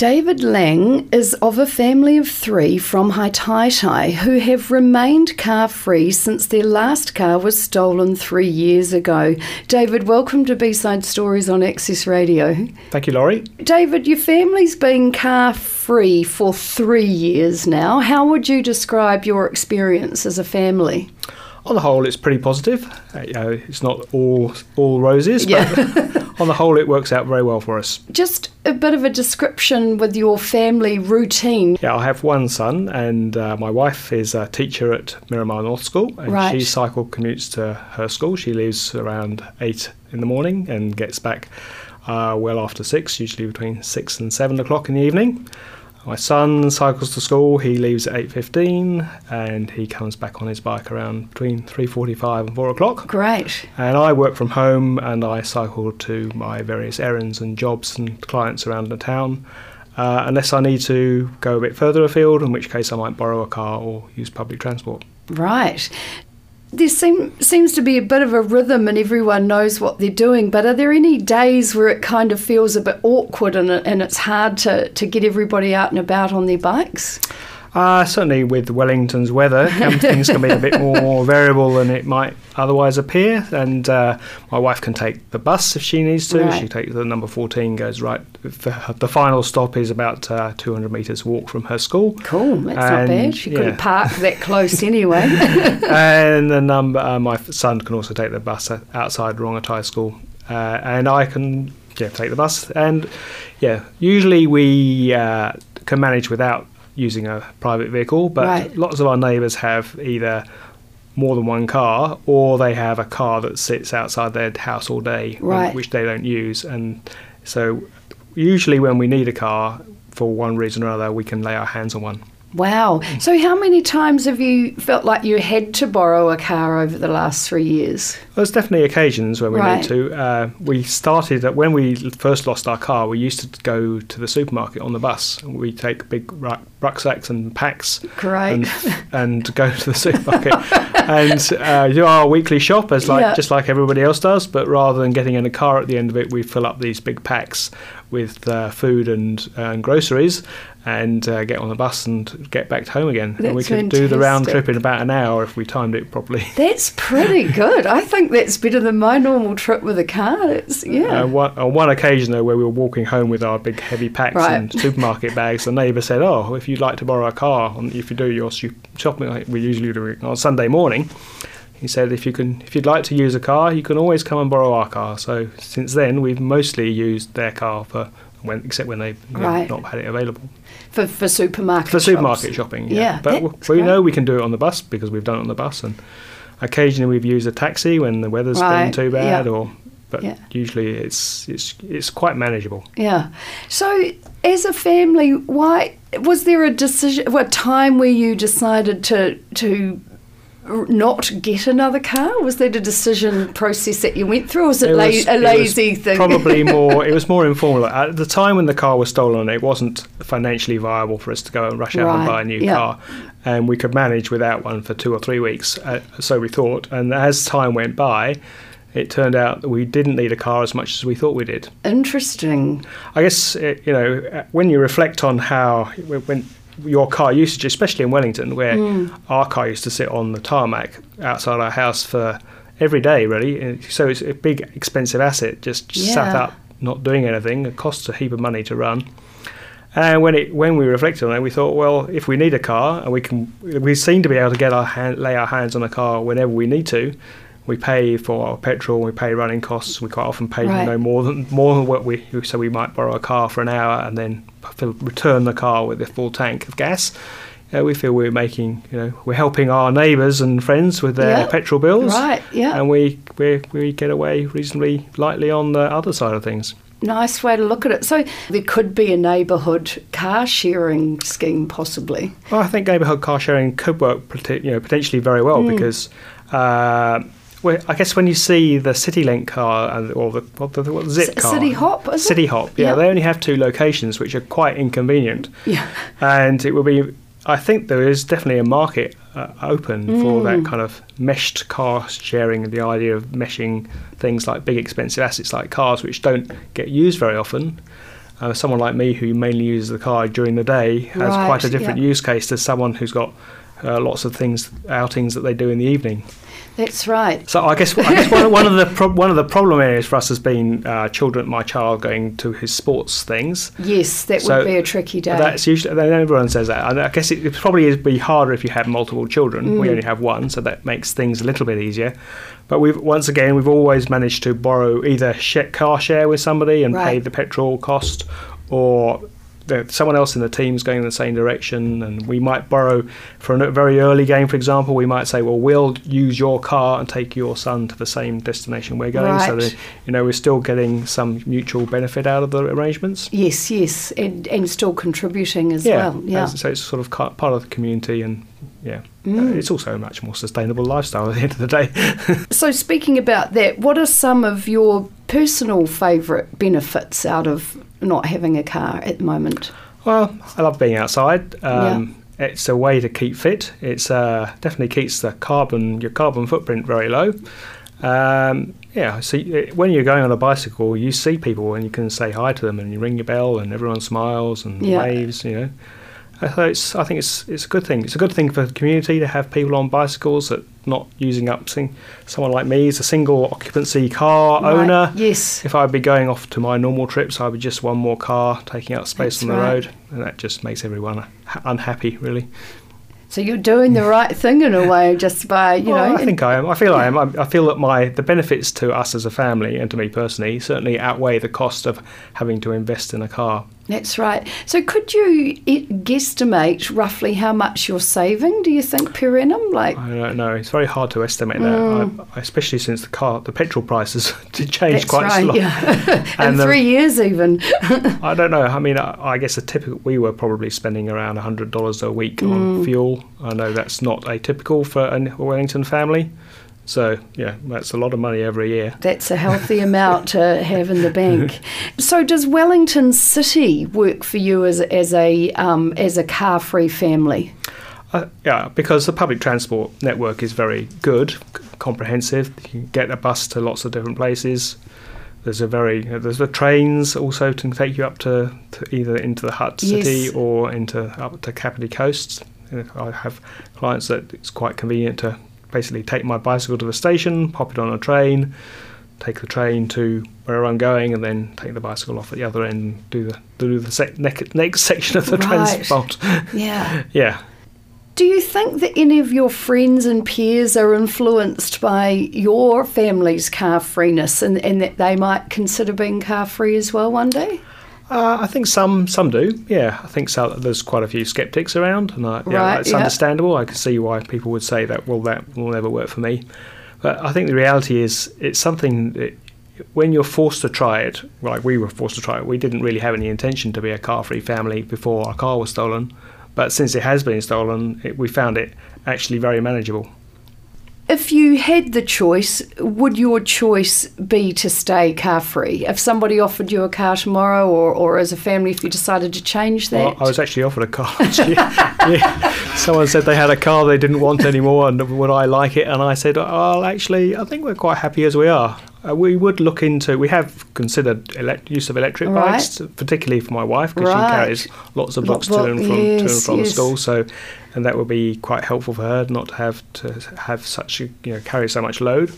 David Lang is of a family of three from Hataitai who have remained car free since their last car was stolen three years ago. David, welcome to B Side Stories on Access Radio. Thank you, Laurie. David, your family's been car free for three years now. How would you describe your experience as a family? On the whole, it's pretty positive. Uh, you know, it's not all all roses, but on the whole, it works out very well for us. Just a bit of a description with your family routine. Yeah, I have one son, and uh, my wife is a teacher at Miramar North School, and Right. she cycle commutes to her school. She leaves around eight in the morning and gets back uh, well after six, usually between six and seven o'clock in the evening. My son cycles to school. He leaves at eight fifteen, and he comes back on his bike around between three forty-five and four o'clock. Great. And I work from home and I cycle to my various errands and jobs and clients around the town. Uh, unless I need to go a bit further afield, in which case I might borrow a car or use public transport. Right. There seem, seems to be a bit of a rhythm and everyone knows what they're doing, but are there any days where it kind of feels a bit awkward and, and it's hard to, to get everybody out and about on their bikes? Uh, certainly, with Wellington's weather, um, things can be a bit more variable than it might otherwise appear. And uh, my wife can take the bus if she needs to. Right. She takes the number 14, goes right. The, final stop is about uh, 200 metres walk from her school. Cool, that's not bad. She couldn't yeah. park that close anyway. and the number, uh, my son can also take the bus outside Rongotai School, uh, and I can yeah take the bus. And yeah, usually we uh, can manage without using a private vehicle, but Right. lots of our neighbours have either more than one car or they have a car that sits outside their house all day Right. which they don't use and so usually when we need a car for one reason or another we can lay our hands on one wow. So, how many times have you felt like you had to borrow a car over the last three years? There's definitely occasions when we Right. need to. Uh, we started at when we first lost our car. We used to go to the supermarket on the bus. We take big ru- rucksacks and packs Great. and and go to the supermarket and uh, do our weekly shop as like Yeah. just like everybody else does. But rather than getting in a car at the end of it, we fill up these big packs with uh, food and, and groceries. And uh, get on the bus and get back home again. That's and we could do the round trip in about an hour if we timed it properly. That's pretty good. I think that's better than my normal trip with a car. That's, yeah. Uh, one, on one occasion, though, where we were walking home with our big heavy packs Right. and supermarket bags, the neighbour said, "Oh, if you'd like to borrow a car, if you do your shopping, like we usually do it on Sunday morning." He said, "If you can, if you'd like to use a car, you can always come and borrow our car." So since then, we've mostly used their car for when, except when they've Right. not had it available for, for supermarket for shops. supermarket shopping. Yeah, Yeah, but we great. know we can do it on the bus because we've done it on the bus, and occasionally we've used a taxi when the weather's been too bad, yeah. or. But Yeah. usually it's it's it's quite manageable. Yeah. So, as a family, why was there a decision, what time where you decided to to not get another car? Was that a decision process that you went through, or was it, It la- was- a it was lazy thing? Probably more. It was more informal. At the time when the car was stolen, it wasn't financially viable for us to go and rush out Right, and buy a new yeah. car, and we could manage without one for two or three weeks. Uh, so we thought. And as time went by, it turned out that we didn't need a car as much as we thought we did. Interesting. I guess you know uh, when you reflect on how when your car usage, especially in Wellington, where Hmm. our car used to sit on the tarmac outside our house for every day, really. So it's a big, expensive asset just sat up, not doing anything. It costs a heap of money to run. And when it when we reflected on it, we thought, well, if we need a car and we can, we seem to be able to get our hand, lay our hands on a car whenever we need to. We pay for our petrol, we pay running costs. We quite often pay Right. no more than more than what we. So we might borrow a car for an hour and then fill, return the car with a full tank of gas. Uh, we feel we're making, you know, we're helping our neighbours and friends with their Yeah. petrol bills, Right, yeah. and we we we get away reasonably lightly on the other side of things. Nice way to look at it. So, there could be a neighbourhood car sharing scheme, possibly. Well, I think neighbourhood car sharing could work, you know, potentially very well Hmm. because, uh, well, I guess when you see the CityLink car and or the what the, what Zip car, City Hop? City Hop, yeah, Yeah. they only have two locations, which are quite inconvenient, Yeah. and it will be. I think there is definitely a market uh, open for Hmm. that kind of meshed car sharing. The idea of meshing things like big expensive assets like cars, which don't get used very often. Uh, someone like me who mainly uses the car during the day has Right, quite a different yeah. use case to someone who's got uh, lots of things outings that they do in the evening. That's right. So I guess I guess one, one of the pro- one of the problem areas for us has been uh, children, my child going to his sports things. Yes, that So would be a tricky day. That's usually then everyone says that. I guess it, it probably is be harder if you had multiple children. We Mm. only have one, so that makes things a little bit easier. But we've once again we've always managed to borrow either sh- car share with somebody and pay the petrol cost, or someone else in the team's going in the same direction. And we might borrow for a very early game, for example. We might say, well, we'll use your car and take your son to the same destination we're going, so that you know we're still getting some mutual benefit out of the arrangements. yes, yes, and, and still contributing as well. Yeah. so it's sort of part of the community, and yeah, Mm. uh, it's also a much more sustainable lifestyle at the end of the day. So, speaking about that, what are some of your personal favourite benefits out of not having a car at the moment? well, I love being outside. Um, It's a way to keep fit. It's uh, definitely keeps the carbon your carbon footprint very low. Um, yeah, so when you're going on a bicycle, you see people and you can say hi to them, and you ring your bell, and everyone smiles and Yeah. waves. You know, so it's I think it's it's a good thing. It's a good thing for the community to have people on bicycles that not using up. Sing, someone like me is a single occupancy car Right, owner. Yes. If I'd be going off to my normal trips, I'd be just one more car taking up space That's on the right. road, and that just makes everyone unhappy, really. So you're doing the right thing in a way, just by you Well, know. I think I am. I feel I am. I, I feel that my the benefits to us as a family and to me personally certainly outweigh the cost of having to invest in a car. That's right. So could you guesstimate roughly how much you're saving? Do you think per annum? Like I don't know. It's very hard to estimate that, mm. I, especially since the car, the petrol prices did change that's quite right. a lot. Yeah. in And the- three years even. I don't know. I mean, I, I guess a typical we were probably spending around hundred dollars a week on mm. fuel. I know that's not atypical for a Wellington family. So yeah, that's a lot of money every year. That's a healthy amount to have in the bank. So, does Wellington City work for you as as a um, as a car free family? Uh, yeah, because the public transport network is very good, c- comprehensive. You can get a bus to lots of different places. There's a very there's the trains also to take you up to, to either into the Hutt city Yes. or into up to Kapiti Coast. I have clients that it's quite convenient to basically take my bicycle to the station, pop it on a train, take the train to wherever I'm going, and then take the bicycle off at the other end, and do the do the sec- next, next section of the Right. transport. Yeah. yeah. Do you think that any of your friends and peers are influenced by your family's car freeness and, and that they might consider being car free as well one day? Uh, I think some some do. Yeah, I think so. There's quite a few skeptics around, and I, yeah, Right, that's yeah. understandable. I can see why people would say that. Well, that will never work for me. But I think the reality is, it's something that when you're forced to try it, like we were forced to try it. We didn't really have any intention to be a car-free family before our car was stolen, but since it has been stolen, it, we found it actually very manageable. If you had the choice, would your choice be to stay car free? If somebody offered you a car tomorrow, or, or as a family, if you decided to change that? Well, I was actually offered a car. year. yeah. Someone said they had a car they didn't want anymore, and would I like it? And I said, "Oh, actually, I think we're quite happy as we are. Uh, we would look into. We have considered use of electric Right. bikes, particularly for my wife because Right. she carries lots of books well, to and from to and from yes. school. So, and that would be quite helpful for her not to have to have such a, you know carry so much load.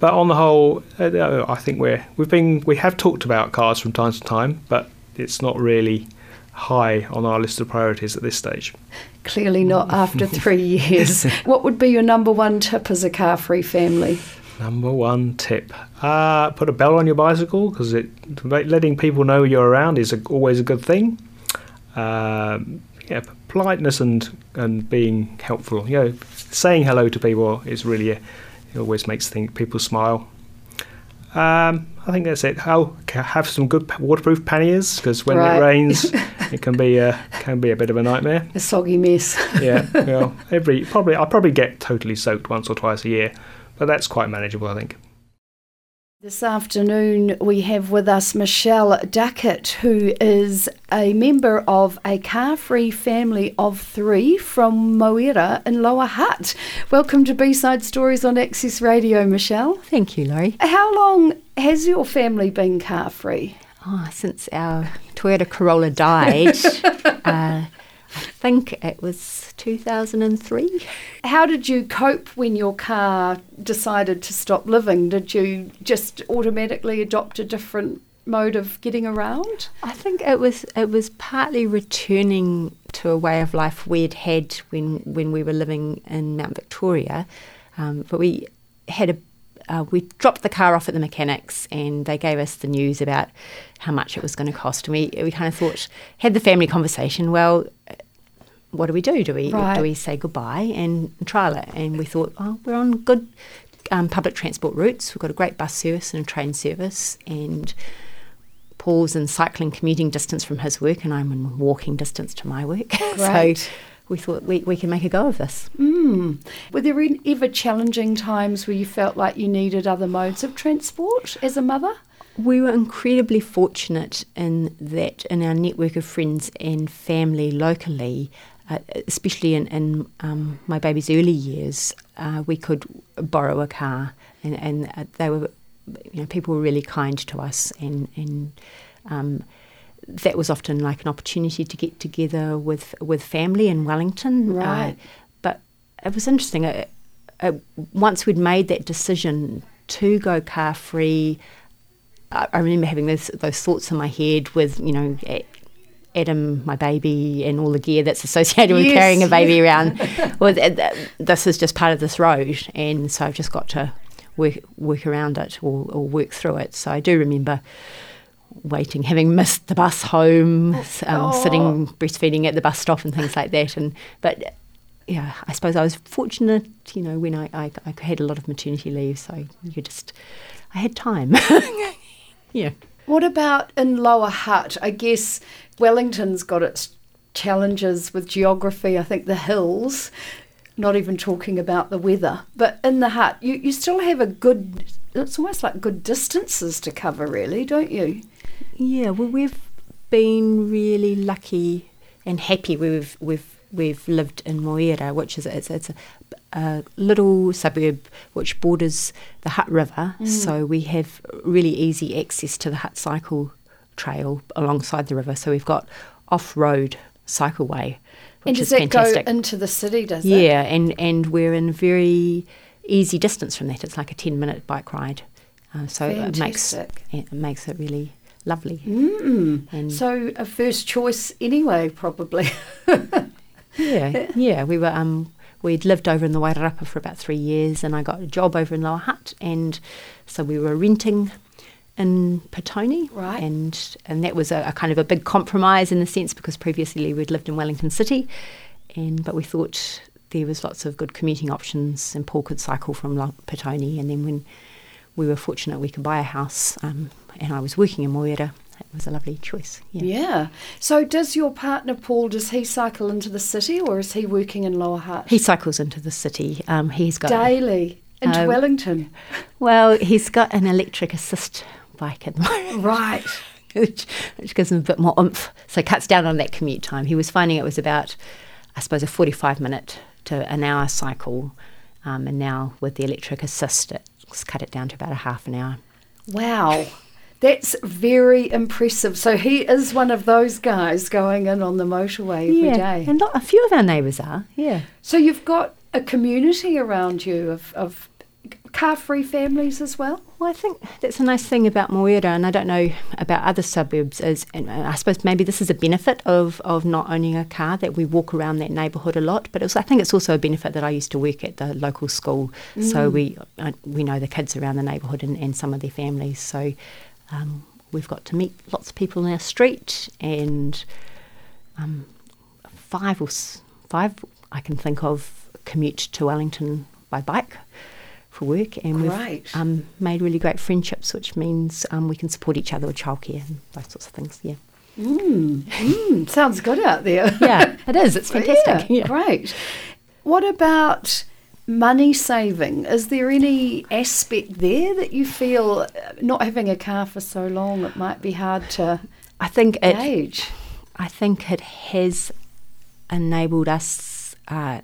But on the whole, uh, I think we're we've been we have talked about cars from time to time, but it's not really high on our list of priorities at this stage. Clearly not after three years. what would be your number one tip as a car free family? Number one tip: uh, put a bell on your bicycle because it letting people know you're around is a, always a good thing. Um, yeah, politeness and and being helpful. You know, saying hello to people is really a, it always makes think people smile. Um, I think that's it. Oh, have some good waterproof panniers because when Right. it rains, it can be a, can be a bit of a nightmare. A soggy mess. Yeah, well, every probably I probably get totally soaked once or twice a year, but that's quite manageable, I think. This afternoon, we have with us Michelle Duckett, who is a member of a car free family of three from Moera in Lower Hutt. Welcome to B Side Stories on Access Radio, Michelle. Thank you, Laurie. How long has your family been car free? Oh, since our Toyota Corolla died, uh, I think it was 2003. How did you cope when your car decided to stop living? Did you just automatically adopt a different mode of getting around? I think it was it was partly returning to a way of life we'd had when when we were living in Mount Victoria, um, but we had a uh, we dropped the car off at the mechanics and they gave us the news about how much it was going to cost. And we, we kind of thought, had the family conversation, well, what do we do? Do we right. do we say goodbye and trial it? And we thought, oh, we're on good um, public transport routes. We've got a great bus service and a train service, and Paul's in cycling commuting distance from his work, and I'm in walking distance to my work. so we thought we, we can make a go of this. Mm. Were there ever challenging times where you felt like you needed other modes of transport as a mother? We were incredibly fortunate in that in our network of friends and family locally, uh, especially in, in um, my baby's early years, uh, we could borrow a car, and, and uh, they were, you know, people were really kind to us, and and um, that was often like an opportunity to get together with with family in Wellington. Uh, right. Uh, but it was interesting. Uh, uh, once we'd made that decision to go car free, I, I remember having those those thoughts in my head with you know. Adam, my baby, and all the gear that's associated with yes. carrying a baby around. well, this is just part of this road, and so I've just got to work work around it or, or work through it. So I do remember waiting, having missed the bus home, um, oh. sitting breastfeeding at the bus stop and things like that. And but yeah, I suppose I was fortunate, you know, when I, I, I had a lot of maternity leave, so you just I had time. yeah. What about in Lower Hutt? I guess Wellington's got its challenges with geography. I think the hills, not even talking about the weather. But in the Hutt, you, you still have a good, it's almost like good distances to cover, really, don't you? Yeah, well, we've been really lucky and happy. We've we've we've lived in Moera, which is it's, it's a, a, little suburb which borders the Hutt River, mm. so we have really easy access to the Hutt Cycle Trail alongside the river. So we've got off-road cycleway, which and does is fantastic. go into the city? Does yeah, it? Yeah, and and we're in very easy distance from that. It's like a ten-minute bike ride. Uh, so Fantastic. it makes it makes it really lovely. Mm. so a first choice anyway, probably. yeah, yeah. We were um, we'd lived over in the Wairarapa for about three years, and I got a job over in Lower Hutt, and so we were renting in Petone, right? And and that was a, a, kind of a big compromise in the sense because previously we'd lived in Wellington City, and but we thought there was lots of good commuting options, and Paul could cycle from Petone, and then when we were fortunate we could buy a house, um, and I was working in Moera. It was a lovely choice. Yeah. yeah. So, does your partner Paul? Does he cycle into the city, or is he working in Lower Hutt? He cycles into the city. Um, he's got daily into um, Wellington. Well, he's got an electric assist bike at the moment. Right. which, which gives him a bit more oomph. So cuts down on that commute time. He was finding it was about, I suppose, a forty-five minute to an hour cycle, um, and now with the electric assist, it's cut it down to about a half an hour. Wow. That's very impressive. So he is one of those guys going in on the motorway every yeah, day. And a few of our neighbours are, yeah. So you've got a community around you of, of car free families as well? Well, I think that's a nice thing about Moera, and I don't know about other suburbs, is and I suppose maybe this is a benefit of, of not owning a car that we walk around that neighbourhood a lot. But was, I think it's also a benefit that I used to work at the local school, mm. so we I, we know the kids around the neighbourhood and, and some of their families. So um, we've got to meet lots of people in our street, and um, five or five I can think of commute to Wellington by bike for work, and great. we've um, made really great friendships, which means um, we can support each other with childcare and those sorts of things. Yeah. Mm, mm, sounds good out there. yeah, it is. It's fantastic. Yeah, yeah. Great. What about money saving? Is there any aspect there that you feel uh, not having a car for so long it might be hard to I think? It, I think it has enabled us uh,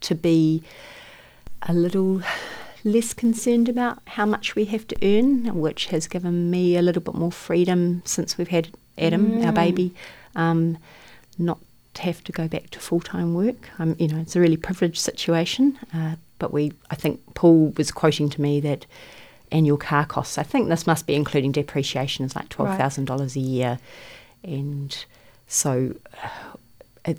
to be a little less concerned about how much we have to earn, which has given me a little bit more freedom since we've had Adam, mm. our baby, um, not have to go back to full time work. Um, you know, it's a really privileged situation. Uh, but we, I think Paul was quoting to me that annual car costs. I think this must be including depreciation is like twelve thousand right. dollars a year, and so. Uh,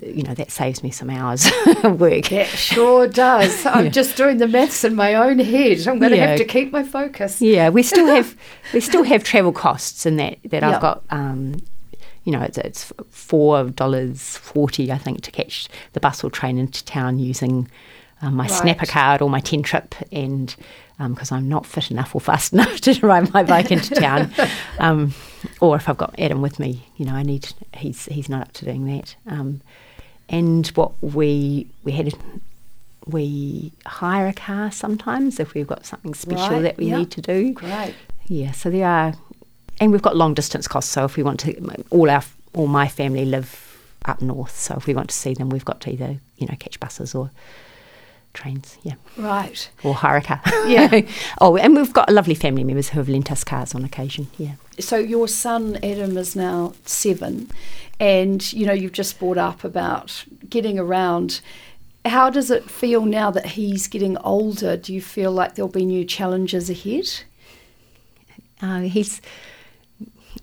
you know that saves me some hours of work. It sure does. I'm yeah. just doing the maths in my own head. I'm going to yeah. have to keep my focus. Yeah, we still have we still have travel costs and that that yep. I've got um, you know, it's, it's four dollars forty, I think, to catch the bus or train into town using um, my right. snapper card or my ten trip, and because um, I'm not fit enough or fast enough to ride my bike into town, um, or if I've got Adam with me, you know, I need he's he's not up to doing that. Um, and what we we had we hire a car sometimes if we've got something special right, that we yep. need to do. Great. Yeah, so there are and we've got long distance costs. So if we want to, all our all my family live up north. So if we want to see them, we've got to either you know catch buses or trains. Yeah. Right. Or hire a car. Yeah. oh, and we've got lovely family members who have lent us cars on occasion. Yeah. So your son Adam is now seven, and you know you've just brought up about getting around. How does it feel now that he's getting older? Do you feel like there'll be new challenges ahead? Uh, he's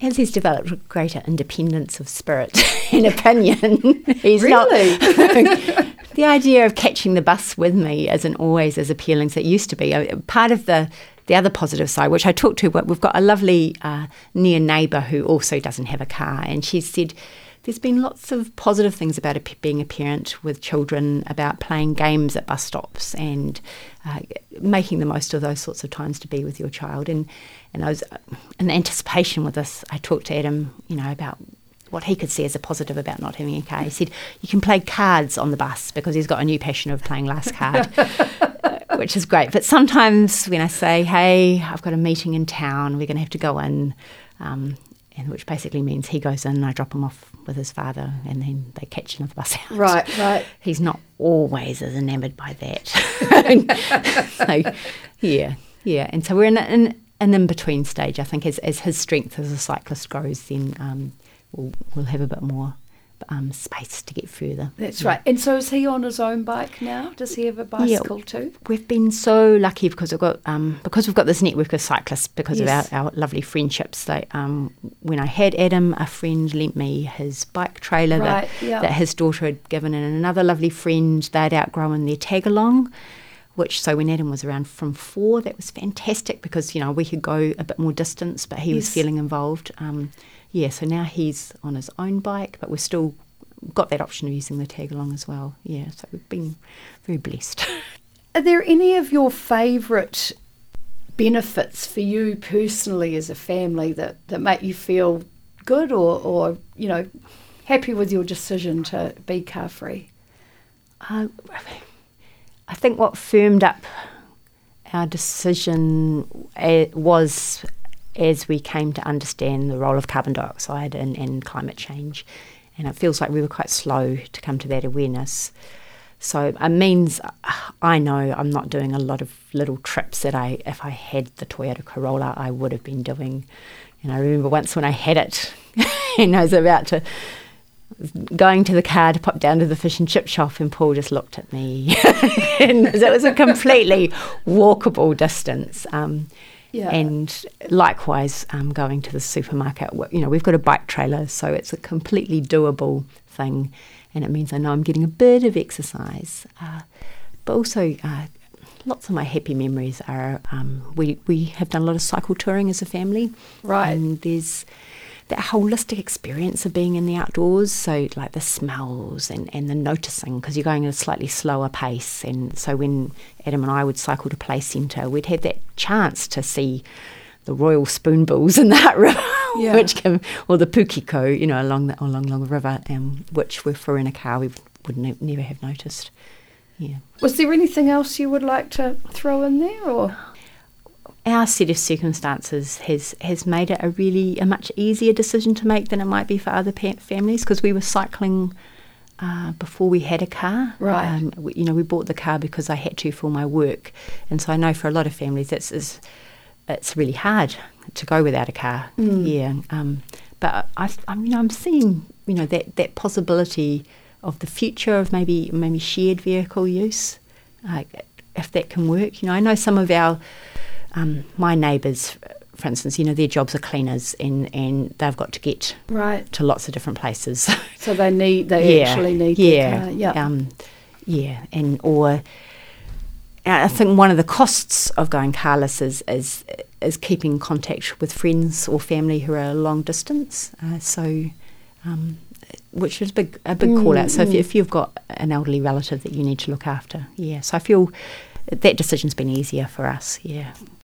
as he's developed a greater independence of spirit and opinion, he's really? not. the idea of catching the bus with me isn't always as appealing as it used to be. Uh, part of the the other positive side, which I talked to, we've got a lovely uh, near neighbour who also doesn't have a car, and she said there's been lots of positive things about being a parent with children, about playing games at bus stops and uh, making the most of those sorts of times to be with your child. And and I was uh, in anticipation with this. I talked to Adam, you know, about what he could see as a positive about not having a car. He said you can play cards on the bus because he's got a new passion of playing last card. which is great. But sometimes when I say, hey, I've got a meeting in town, we're going to have to go in, um, and which basically means he goes in, and I drop him off with his father, and then they catch another bus out. Right, right. He's not always as enamoured by that. so, yeah, yeah. And so we're in, in an in between stage. I think as, as his strength as a cyclist grows, then um, we'll, we'll have a bit more um, space to get further. That's yeah. right. And so is he on his own bike now? Does he have a bicycle yeah, too? We've been so lucky because we've got um, because we've got this network of cyclists because yes. of our, our lovely friendships. Like um, when I had Adam, a friend lent me his bike trailer right, that, yeah. that his daughter had given, and another lovely friend they'd outgrown their tag along which so when Adam was around from four, that was fantastic because you know we could go a bit more distance, but he yes. was feeling involved. Um, yeah, so now he's on his own bike, but we're still got that option of using the tag along as well. Yeah, so we've been very blessed. Are there any of your favourite benefits for you personally as a family that, that make you feel good or, or, you know, happy with your decision to be car free? Uh, I think what firmed up our decision eh, was as we came to understand the role of carbon dioxide and, climate change. And it feels like we were quite slow to come to that awareness. So it means I know I'm not doing a lot of little trips that I, if I had the Toyota Corolla, I would have been doing. And I remember once when I had it, and I was about to going to the car to pop down to the fish and chip shop, and Paul just looked at me. and it was a completely walkable distance. Um, yeah. And likewise, um, going to the supermarket, you know, we've got a bike trailer, so it's a completely doable thing. And it means I know I'm getting a bit of exercise. Uh, but also, uh, lots of my happy memories are um, we, we have done a lot of cycle touring as a family. Right. And there's that holistic experience of being in the outdoors. So, like the smells and, and the noticing, because you're going at a slightly slower pace. And so, when Adam and I would cycle to Play Centre, we'd have that chance to see the royal spoonbills in that river, yeah. which can, or the pukeko, you know, along the along, along the river, um, which if we are in a car, we would ne- never have noticed. Yeah. Was there anything else you would like to throw in there, or? Our set of circumstances has has made it a really a much easier decision to make than it might be for other pa- families because we were cycling uh, before we had a car. Right. Um, we, you know, we bought the car because I had to for my work, and so I know for a lot of families it's it's, it's really hard to go without a car. Mm. Yeah. Um, but I, I'm, you know, I'm seeing, you know, that, that possibility of the future of maybe maybe shared vehicle use, uh, if that can work. You know, I know some of our um, my neighbours, for instance, you know, their jobs are cleaners and, and they've got to get right to lots of different places. So they need they yeah, actually need yeah. Yeah. um, yeah, and or I think one of the costs of going carless is is is keeping contact with friends or family who are a long distance. Uh, so. Um, which is big, a big call out. So if, Mm, mm. if you've got an elderly relative that you need to look after, yeah. So I feel that decision's been easier for us, yeah.